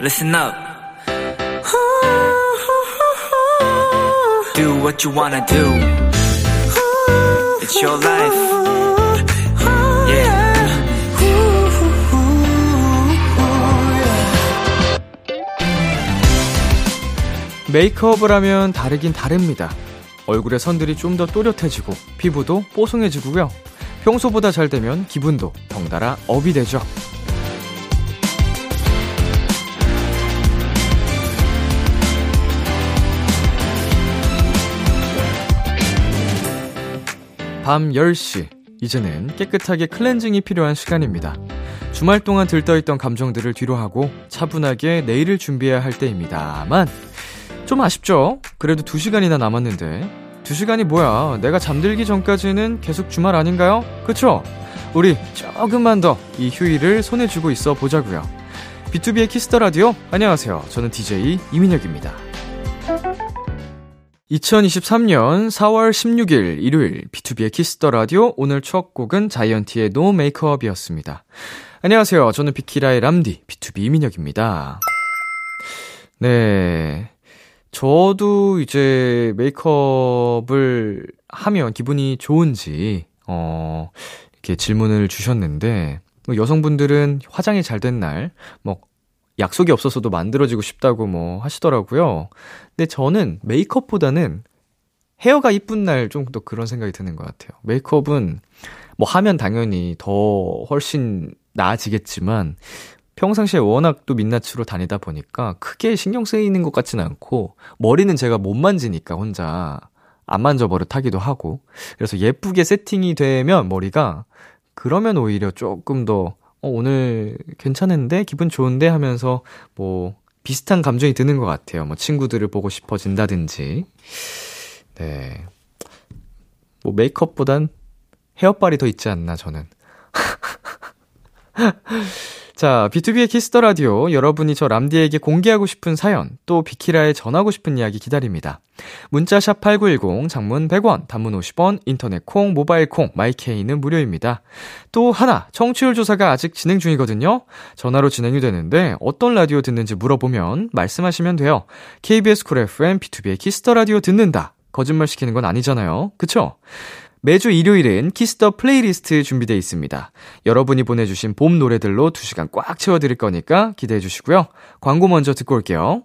listen up. Do what you wanna do. It's your life. Yeah. 메이크업을 하면 다르긴 다릅니다. 얼굴의 선들이 좀 더 또렷해지고 피부도 뽀송해지고요. 평소보다 잘 되면 기분도 덩달아 업이 되죠. 밤 10시. 이제는 깨끗하게 클렌징이 필요한 시간입니다. 주말 동안 들떠있던 감정들을 뒤로하고 차분하게 내일을 준비해야 할 때입니다만, 좀 아쉽죠? 그래도 2시간이나 남았는데. 2시간이 뭐야? 내가 잠들기 전까지는 계속 주말 아닌가요? 그쵸? 우리 조금만 더 이 휴일을 손에 쥐고 있어 보자고요. B2B의 키스터 라디오. 안녕하세요. 저는 DJ 이민혁입니다. 2023년 4월 16일 일요일 B2B의 키스터 라디오 오늘 첫 곡은 자이언티의 No Makeup이었습니다. 안녕하세요. 저는 비키라의 람디 BTOB 이민혁입니다. 네. 저도 이제 메이크업을 하면 기분이 좋은지 어 이렇게 질문을 주셨는데 뭐 여성분들은 화장이 잘 된 날, 뭐, 약속이 없어서도 만들어지고 싶다고 뭐 하시더라고요. 근데 저는 메이크업보다는 헤어가 이쁜 날 좀 더 그런 생각이 드는 것 같아요. 메이크업은 뭐 하면 당연히 더 훨씬 나아지겠지만, 평상시에 워낙 또 민낯으로 다니다 보니까 크게 신경 쓰이는 것 같지는 않고, 머리는 제가 못 만지니까 혼자 안 만져버릇 하기도 하고, 그래서 예쁘게 세팅이 되면 머리가 그러면 오히려 조금 더, 어, 오늘 괜찮은데? 기분 좋은데? 하면서, 뭐, 비슷한 감정이 드는 것 같아요. 뭐, 친구들을 보고 싶어진다든지. 네. 뭐, 메이크업보단 헤어빨이 더 있지 않나, 저는. 자, B2B의 키스터 라디오. 여러분이 저 람디에게 공개하고 싶은 사연, 또 비키라에 전하고 싶은 이야기 기다립니다. 문자 샵 8910, 장문 100원, 단문 50원, 인터넷 콩, 모바일 콩, 마이케이는 무료입니다. 또 하나, 청취율 조사가 아직 진행 중이거든요. 전화로 진행이 되는데 어떤 라디오 듣는지 물어보면 말씀하시면 돼요. KBS 쿨 FM, B2B의 키스터 라디오 듣는다. 거짓말 시키는 건 아니잖아요. 그쵸? 매주 일요일은 Kiss the playlist 준비되어 있습니다. 여러분이 보내주신 봄 노래들로 2시간 꽉 채워드릴 거니까 기대해 주시고요. 광고 먼저 듣고 올게요.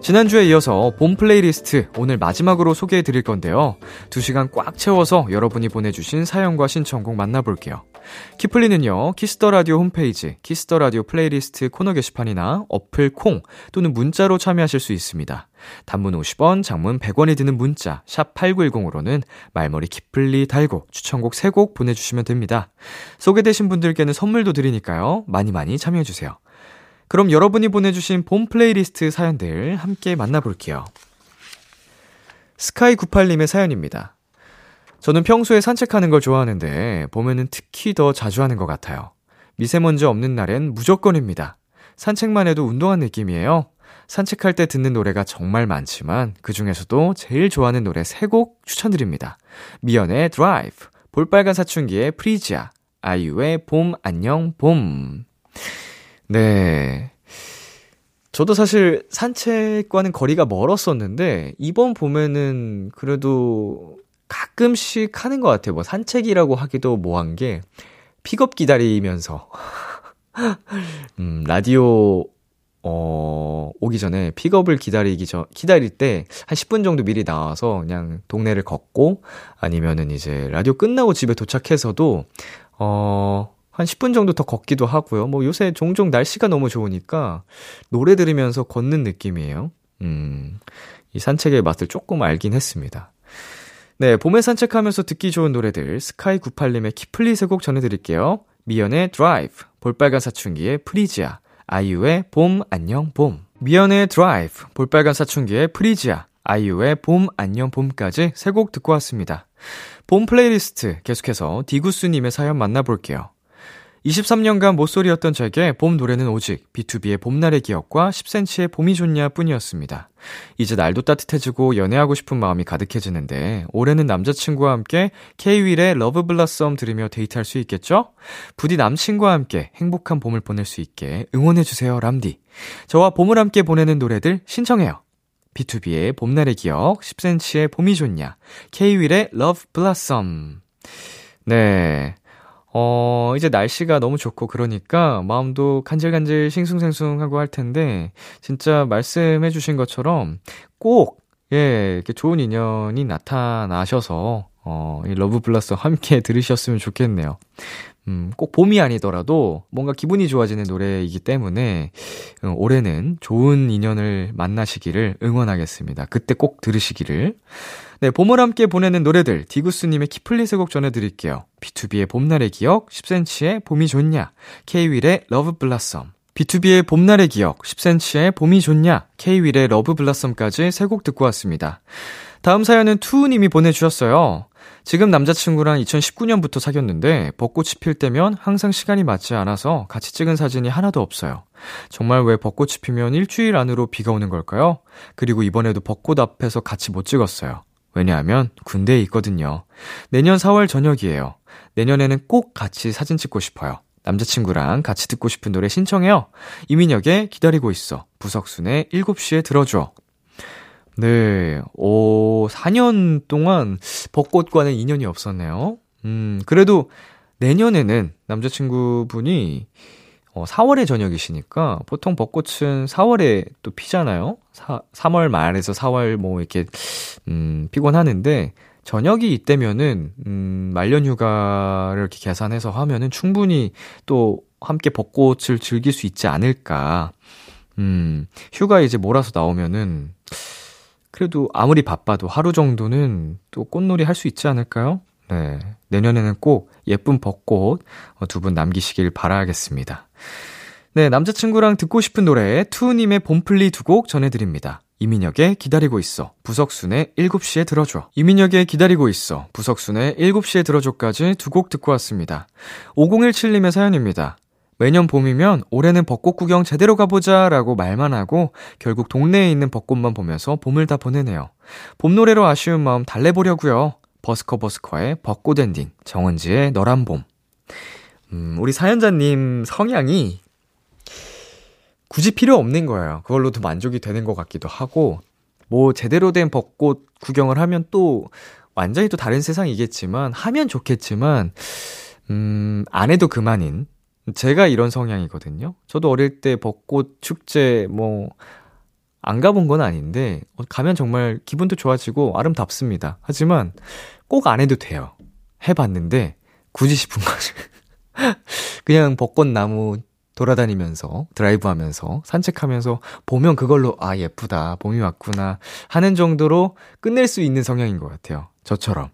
지난주에 이어서 봄 플레이리스트 오늘 마지막으로 소개해 드릴 건데요. 2시간 꽉 채워서 여러분이 보내주신 사연과 신청곡 만나볼게요. 키플리는요, Kiss the 라디오 홈페이지, Kiss the 라디오 플레이리스트 코너 게시판이나 어플 콩 또는 문자로 참여하실 수 있습니다. 단문 50원, 장문 100원이 드는 문자, 샵 8910으로는 말머리 키플리 달고 추천곡 3곡 보내주시면 됩니다. 소개되신 분들께는 선물도 드리니까요. 많이 많이 참여해주세요. 그럼 여러분이 보내주신 봄 플레이리스트 사연들 함께 만나볼게요. 스카이98님의 사연입니다. 저는 평소에 산책하는 걸 좋아하는데 봄에는 특히 더 자주 하는 것 같아요. 미세먼지 없는 날엔 무조건입니다. 산책만 해도 운동한 느낌이에요. 산책할 때 듣는 노래가 정말 많지만 그 중에서도 제일 좋아하는 노래 3곡 추천드립니다. 미연의 드라이브, 볼빨간 사춘기의 프리지아, 아이유의 봄 안녕 봄. 네. 저도 사실 산책과는 거리가 멀었었는데, 이번 봄에는 그래도 가끔씩 하는 것 같아요. 뭐 산책이라고 하기도 뭐한 게, 픽업 기다리면서. 음, 라디오, 어, 오기 전에 픽업을 기다리기 전, 기다릴 때 한 10분 정도 미리 나와서 그냥 동네를 걷고 아니면은 이제 라디오 끝나고 집에 도착해서도, 어, 한 10분 정도 더 걷기도 하고요. 뭐 요새 종종 날씨가 너무 좋으니까 노래 들으면서 걷는 느낌이에요. 음, 이 산책의 맛을 조금 알긴 했습니다. 네, 봄에 산책하면서 듣기 좋은 노래들 스카이98님의 키플리 세 곡 전해드릴게요. 미연의 드라이브, 볼빨간 사춘기의 프리지아, 아이유의 봄 안녕 봄. 미연의 드라이브, 볼빨간 사춘기의 프리지아, 아이유의 봄 안녕 봄까지 세 곡 듣고 왔습니다. 봄 플레이리스트 계속해서 디구스님의 사연 만나볼게요. 23년간 모쏠이었던 제게 봄 노래는 오직 BTOB의 봄날의 기억과 10cm의 봄이 좋냐 뿐이었습니다. 이제 날도 따뜻해지고 연애하고 싶은 마음이 가득해지는데 올해는 남자친구와 함께 K-윌의 Love Blossom 들으며 데이트할 수 있겠죠? 부디 남친과 함께 행복한 봄을 보낼 수 있게 응원해주세요, 람디. 저와 봄을 함께 보내는 노래들 신청해요. BTOB의 봄날의 기억, 10cm의 봄이 좋냐, K-윌의 Love Blossom. 네. 어, 이제 날씨가 너무 좋고 그러니까 마음도 간질간질 싱숭생숭하고 할 텐데, 진짜 말씀해 주신 것처럼 꼭, 예, 이렇게 좋은 인연이 나타나셔서, 어, 이 Love Blossom 함께 들으셨으면 좋겠네요. 음, 꼭 봄이 아니더라도 뭔가 기분이 좋아지는 노래이기 때문에, 음, 올해는 좋은 인연을 만나시기를 응원하겠습니다. 그때 꼭 들으시기를. 네, 봄을 함께 보내는 노래들, 디구스님의 키플리 세 곡 전해드릴게요. BTOB의 봄날의 기억, 10cm의 봄이 좋냐, K-윌의 Love Blossom. BTOB의 봄날의 기억, 10cm의 봄이 좋냐, K-윌의 Love Blossom까지 세 곡 듣고 왔습니다. 다음 사연은 투우님이 보내주셨어요. 지금 남자친구랑 2019년부터 사귀었는데 벚꽃이 필 때면 항상 시간이 맞지 않아서 같이 찍은 사진이 하나도 없어요. 정말 왜 벚꽃이 피면 일주일 안으로 비가 오는 걸까요? 그리고 이번에도 벚꽃 앞에서 같이 못 찍었어요. 왜냐하면 군대에 있거든요. 내년 4월 저녁이에요. 내년에는 꼭 같이 사진 찍고 싶어요. 남자친구랑 같이 듣고 싶은 노래 신청해요. 이민혁의 기다리고 있어. 부석순의 7시에 들어줘. 네, 오, 4년 동안 벚꽃과는 인연이 없었네요. 음, 그래도 내년에는 남자친구분이 어, 4월에 저녁이시니까 보통 벚꽃은 4월에 또 피잖아요. 4, 3월 말에서 4월 뭐 이렇게 음, 피곤 하는데 저녁이 이때면은 음, 말년 휴가를 이렇게 계산해서 하면은 충분히 또 함께 벚꽃을 즐길 수 있지 않을까. 음, 휴가 이제 몰아서 나오면은 그래도 아무리 바빠도 하루 정도는 또 꽃놀이 할 수 있지 않을까요? 네. 내년에는 꼭 예쁜 벚꽃 어, 두분 남기시길 바라겠습니다. 네, 남자친구랑 듣고 싶은 노래 투우님의 봄플리 두 곡 전해드립니다. 이민혁의 기다리고 있어, 부석순의 7시에 들어줘. 이민혁의 기다리고 있어, 부석순의 7시에 들어줘까지 두 곡 듣고 왔습니다. 5017님의 사연입니다. 매년 봄이면 올해는 벚꽃 구경 제대로 가보자 라고 말만 하고 결국 동네에 있는 벚꽃만 보면서 봄을 다 보내네요. 봄 노래로 아쉬운 마음 달래보려고요. 버스커 버스커의 벚꽃 엔딩, 정은지의 너란 봄. 음, 우리 사연자님 성향이 굳이 필요 없는 거예요. 그걸로 도 만족이 되는 것 같기도 하고, 뭐, 제대로 된 벚꽃 구경을 하면 또, 완전히 또 다른 세상이겠지만, 하면 좋겠지만, 음, 안 해도 그만인. 제가 이런 성향이거든요. 저도 어릴 때 벚꽃 축제, 뭐, 안 가본 건 아닌데, 어, 가면 정말 기분도 좋아지고 아름답습니다. 하지만, 꼭 안 해도 돼요. 해봤는데, 굳이 싶은 거죠. 그냥 벚꽃나무 돌아다니면서 드라이브 하면서 산책하면서 보면 그걸로 아 예쁘다 봄이 왔구나 하는 정도로 끝낼 수 있는 성향인 것 같아요 저처럼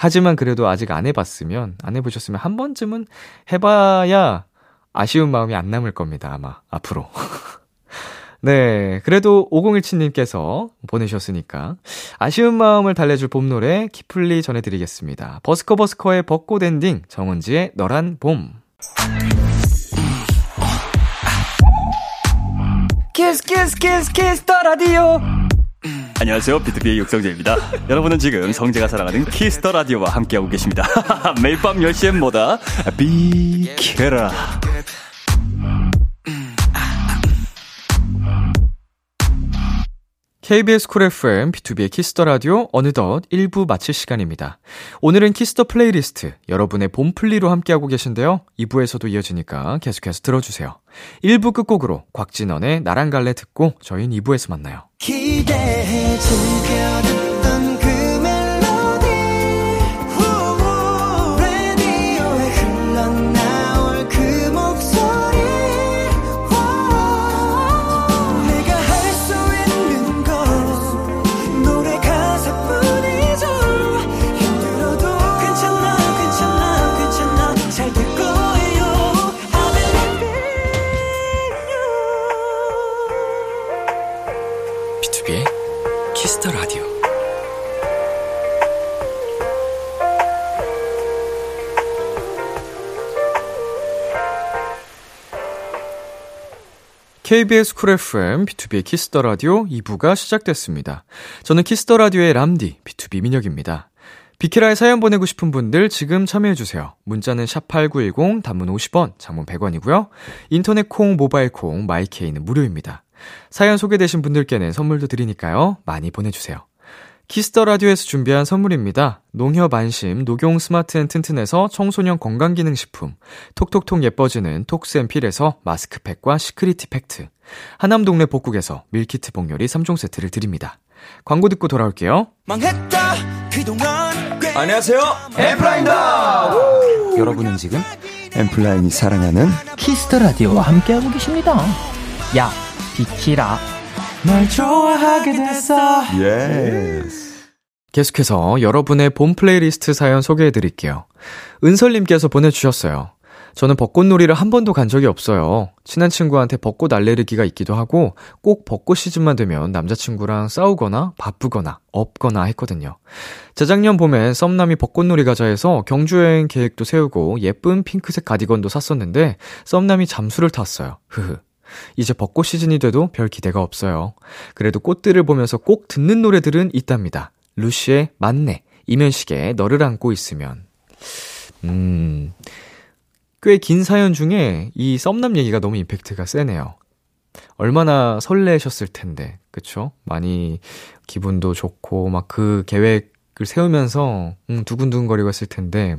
하지만 그래도 아직 안 해봤으면 안 해보셨으면 한 번쯤은 해봐야 아쉬운 마음이 안 남을 겁니다 아마 앞으로. 네 그래도 5017님께서 보내셨으니까 아쉬운 마음을 달래줄 봄 노래 키플리 전해드리겠습니다. 버스커버스커의 벚꽃 엔딩 정은지의 너란 봄. Kiss Kiss Kiss Kiss the Radio 안녕하세요. BTOB의 육성재입니다. 여러분은 지금 성재가 사랑하는 Kiss the Radio와 함께하고 계십니다. 매일 밤 10시엔 뭐다? 비키라. KBS Cool FM, B2B의 키스터 라디오, 어느덧 1부 마칠 시간입니다. 오늘은 Kiss the Playlist, 여러분의 봄플리로 함께하고 계신데요. 2부에서도 이어지니까 계속해서 들어주세요. 1부 끝곡으로 곽진언의 나랑 갈래 듣고 저희는 2부에서 만나요. 기대해 즐겨 KBS Cool FM, B2B의 키스터 라디오 2부가 시작됐습니다. 저는 Kiss the Radio의 람디, BTOB 민혁입니다. 비키라에 사연 보내고 싶은 분들 지금 참여해주세요. 문자는 샵8910, 단문 50원, 장문 100원이고요. 인터넷 콩, 모바일 콩, 마이K는 무료입니다. 사연 소개되신 분들께는 선물도 드리니까요. 많이 보내주세요. Kiss the Radio에서 준비한 선물입니다. 농협 안심 녹용 스마트 앤 튼튼에서 청소년 건강기능식품, 톡톡톡 예뻐지는 톡스앤필에서 마스크팩과 시크리티 팩트, 하남 동네 복국에서 밀키트 복요리 3종 세트를 드립니다. 광고 듣고 돌아올게요. 망했다, 안녕하세요, 엠플라인다! 여러분은 지금 N.Flying이 사랑하는 Kiss the Radio와 함께하고 계십니다. 야, 비키라. 널 좋아하게 됐어. Yes. 계속해서 여러분의 봄 플레이리스트 사연 소개해 드릴게요. 은설님께서 보내주셨어요. 저는 벚꽃놀이를 한 번도 간 적이 없어요. 친한 친구한테 벚꽃 알레르기가 있기도 하고 꼭 벚꽃 시즌만 되면 남자친구랑 싸우거나 바쁘거나 없거나 했거든요. 재작년 봄엔 썸남이 벚꽃놀이 가자 해서 경주 여행 계획도 세우고 예쁜 핑크색 가디건도 샀었는데 썸남이 잠수를 탔어요. 흐흐. 이제 벚꽃 시즌이 돼도 별 기대가 없어요. 그래도 꽃들을 보면서 꼭 듣는 노래들은 있답니다. 루시의 맞네, 이면식의 너를 안고 있으면. 음, 꽤 긴 사연 중에 이 썸남 얘기가 너무 임팩트가 세네요. 얼마나 설레셨을 텐데, 그쵸? 많이 기분도 좋고, 막 그 계획을 세우면서, 음, 두근두근거리고 했을 텐데,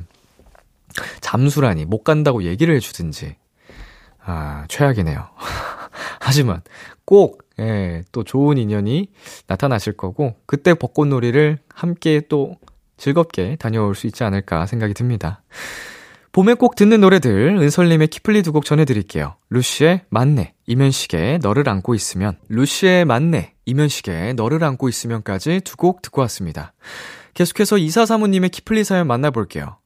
잠수라니, 못 간다고 얘기를 해주든지, 아, 최악이네요. 하지만 꼭, 예, 또 좋은 인연이 나타나실 거고, 그때 벚꽃놀이를 함께 또 즐겁게 다녀올 수 있지 않을까 생각이 듭니다. 봄에 꼭 듣는 노래들, 은설님의 키플리 두 곡 전해드릴게요. 루시의 맞네, 이면식의 너를 안고 있으면, 루시의 맞네, 이면식의 너를 안고 있으면까지 두 곡 듣고 왔습니다. 계속해서 이사사모님의 키플리 사연 만나볼게요.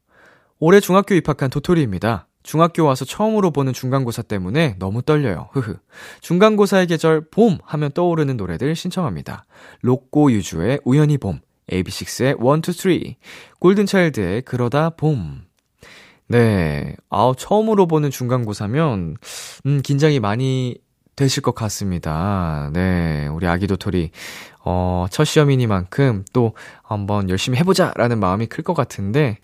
올해 중학교 입학한 도토리입니다. 중학교 와서 처음으로 보는 중간고사 때문에 너무 떨려요. 흐흐. 중간고사의 계절 봄 하면 떠오르는 노래들 신청합니다. 로꼬 유주의 우연히 봄, AB6IX의 1, 2, 3, 골든차일드의 그러다 봄. 네. 아우, 처음으로 보는 중간고사면, 음, 긴장이 많이 되실 것 같습니다. 네. 우리 아기 도토리, 어, 첫 시험이니만큼 또 한번 열심히 해보자 라는 마음이 클 것 같은데,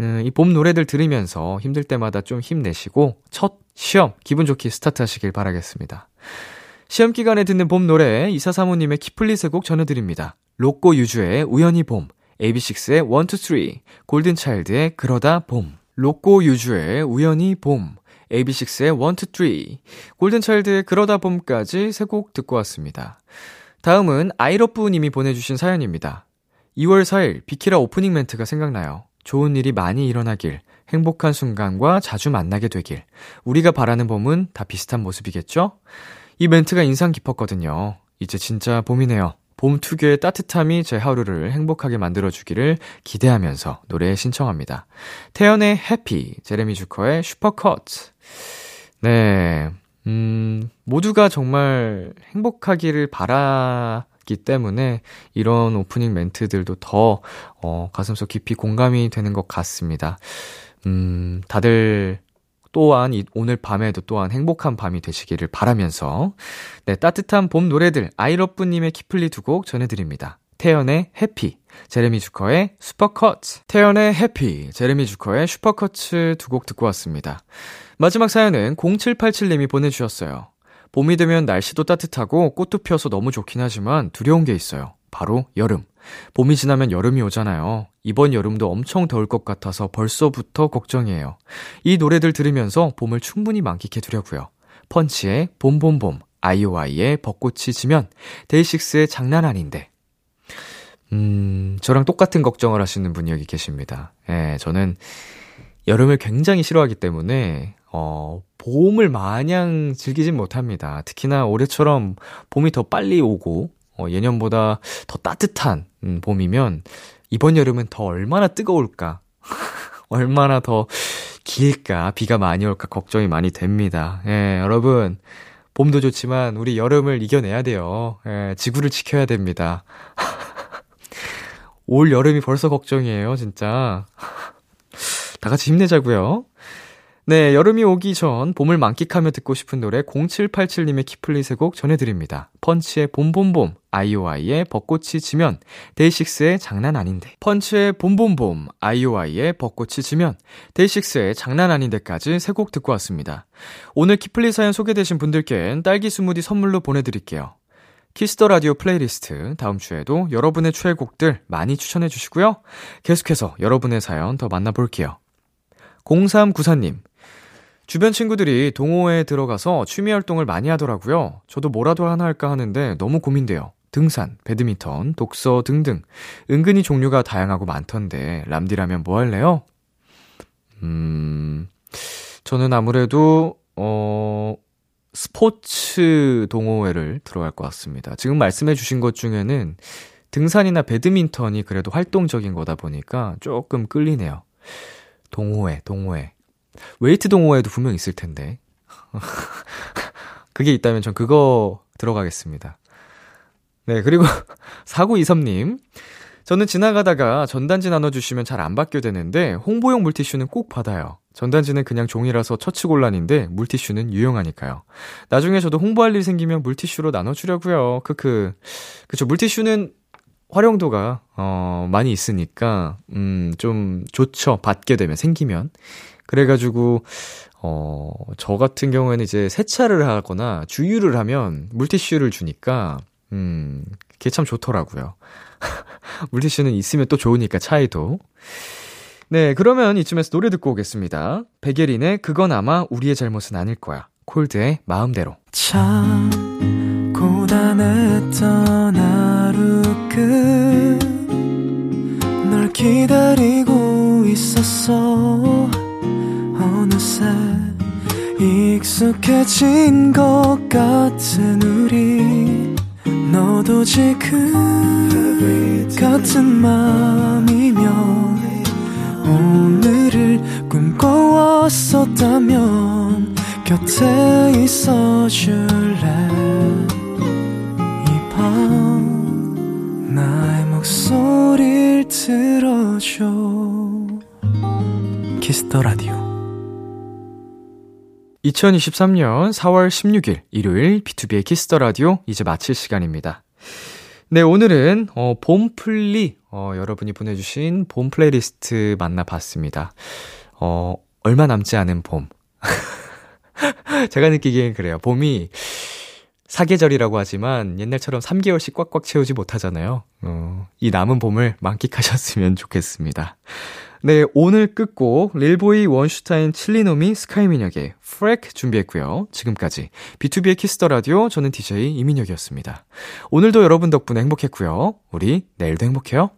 음, 이 봄 노래들 들으면서 힘들 때마다 좀 힘내시고, 첫 시험 기분 좋게 스타트 하시길 바라겠습니다. 시험 기간에 듣는 봄 노래, 이사사모님의 키플리 세 곡 전해드립니다. 로꼬 유주의 우연히 봄, AB6IX의 1, 2, 3, 골든차일드의 그러다 봄, 로꼬 유주의 우연히 봄, AB6IX의 1, 2, 3, 골든차일드의 그러다 봄까지 세 곡 듣고 왔습니다. 다음은 아이러브님이 보내주신 사연입니다. 2월 4일 비키라 오프닝 멘트가 생각나요. 좋은 일이 많이 일어나길, 행복한 순간과 자주 만나게 되길, 우리가 바라는 봄은 다 비슷한 모습이겠죠? 이 멘트가 인상 깊었거든요. 이제 진짜 봄이네요. 봄 특유의 따뜻함이 제 하루를 행복하게 만들어주기를 기대하면서 노래 신청합니다. 태연의 해피, 제레미 주커의 슈퍼컷. 네, 음, 모두가 정말 행복하기를 바라기 때문에 이런 오프닝 멘트들도 더, 어, 가슴속 깊이 공감이 되는 것 같습니다. 음, 다들 또한 이, 오늘 밤에도 또한 행복한 밤이 되시기를 바라면서, 네, 따뜻한 봄 노래들, 아이러브님의 키플리 두 곡 전해드립니다. 태연의 해피, 제레미 주커의 슈퍼컷, 태연의 해피, 제레미 주커의 슈퍼컷 두 곡 듣고 왔습니다. 마지막 사연은 0787님이 보내주셨어요. 봄이 되면 날씨도 따뜻하고 꽃도 피어서 너무 좋긴 하지만 두려운 게 있어요. 바로 여름. 봄이 지나면 여름이 오잖아요. 이번 여름도 엄청 더울 것 같아서 벌써부터 걱정이에요. 이 노래들 들으면서 봄을 충분히 만끽해 두려고요. 펀치의 봄봄봄, 아이오아이의 벚꽃이 지면, 데이식스의 장난 아닌데. 음, 저랑 똑같은 걱정을 하시는 분이 여기 계십니다. 예, 저는 여름을 굉장히 싫어하기 때문에, 어, 봄을 마냥 즐기진 못합니다. 특히나 올해처럼 봄이 더 빨리 오고, 어, 예년보다 더 따뜻한 음, 봄이면 이번 여름은 더 얼마나 뜨거울까? 얼마나 더 길까? 비가 많이 올까? 걱정이 많이 됩니다. 예, 여러분. 봄도 좋지만 우리 여름을 이겨내야 돼요. 예, 지구를 지켜야 됩니다. 올 여름이 벌써 걱정이에요, 진짜. 다 같이 힘내자고요. 네, 여름이 오기 전 봄을 만끽하며 듣고 싶은 노래 0787님의 키플릿의 곡 전해드립니다. 펀치의 봄봄봄, 아이오아이의 벚꽃이 지면, 데이식스의 장난 아닌데. 펀치의 봄봄봄, 아이오아이의 벚꽃이 지면, 데이식스의 장난 아닌데까지 세 곡 듣고 왔습니다. 오늘 키플리 사연 소개되신 분들께는 딸기 스무디 선물로 보내드릴게요. Kiss the Radio playlist 다음 주에도 여러분의 최애곡들 많이 추천해 주시고요. 계속해서 여러분의 사연 더 만나볼게요. 0394님, 주변 친구들이 동호회에 들어가서 취미 활동을 많이 하더라고요. 저도 뭐라도 하나 할까 하는데 너무 고민돼요. 등산, 배드민턴, 독서 등등. 은근히 종류가 다양하고 많던데, 람디라면 뭐 할래요? 음, 저는 아무래도, 어, 스포츠 동호회를 들어갈 것 같습니다. 지금 말씀해 주신 것 중에는 등산이나 배드민턴이 그래도 활동적인 거다 보니까 조금 끌리네요. 동호회, 동호회. 웨이트 동호회도 분명 있을 텐데. 그게 있다면 전 그거 들어가겠습니다. 네, 그리고 4923님. 저는 지나가다가 전단지 나눠주시면 잘 안 받게 되는데 홍보용 물티슈는 꼭 받아요. 전단지는 그냥 종이라서 처치곤란인데 물티슈는 유용하니까요. 나중에 저도 홍보할 일 생기면 물티슈로 나눠주려고요. 크크. 그쵸 물티슈는 활용도가 어 많이 있으니까 음좀 좋죠. 받게 되면 생기면. 그래가지고, 어, 저 같은 경우에는 이제 세차를 하거나 주유를 하면 물티슈를 주니까, 음, 그게 참 좋더라고요. 물티슈는 있으면 또 좋으니까 차이도. 네, 그러면 이쯤에서 노래 듣고 오겠습니다. 백예린의 그건 아마 우리의 잘못은 아닐 거야. 콜드의 마음대로. 참, 고단했던 하루 끝널 기다리고 있었어. 어느새 익숙해진 것 같은 우리 너도 지금 같은 맘이면 오늘을 꿈꿔왔었다면 곁에 있어 줄래? 이 밤 나의 목소리를 들어줘. Kiss the Radio. 2023년 4월 16일 일요일 B2B의 키스터 라디오 이제 마칠 시간입니다. 네, 오늘은 어 봄플리 어 여러분이 보내 주신 봄 플레이리스트 만나 봤습니다. 어 얼마 남지 않은 봄. 제가 느끼기엔 그래요. 봄이 사계절이라고 하지만 옛날처럼 3개월씩 꽉꽉 채우지 못하잖아요. 어, 이 남은 봄을 만끽하셨으면 좋겠습니다. 네, 오늘 끝곡 릴보이 원슈타인 칠린호미 스카이민혁의 Freak 준비했고요. 지금까지 비투비의 Kiss the Radio 저는 DJ 이민혁이었습니다. 오늘도 여러분 덕분에 행복했고요. 우리 내일도 행복해요.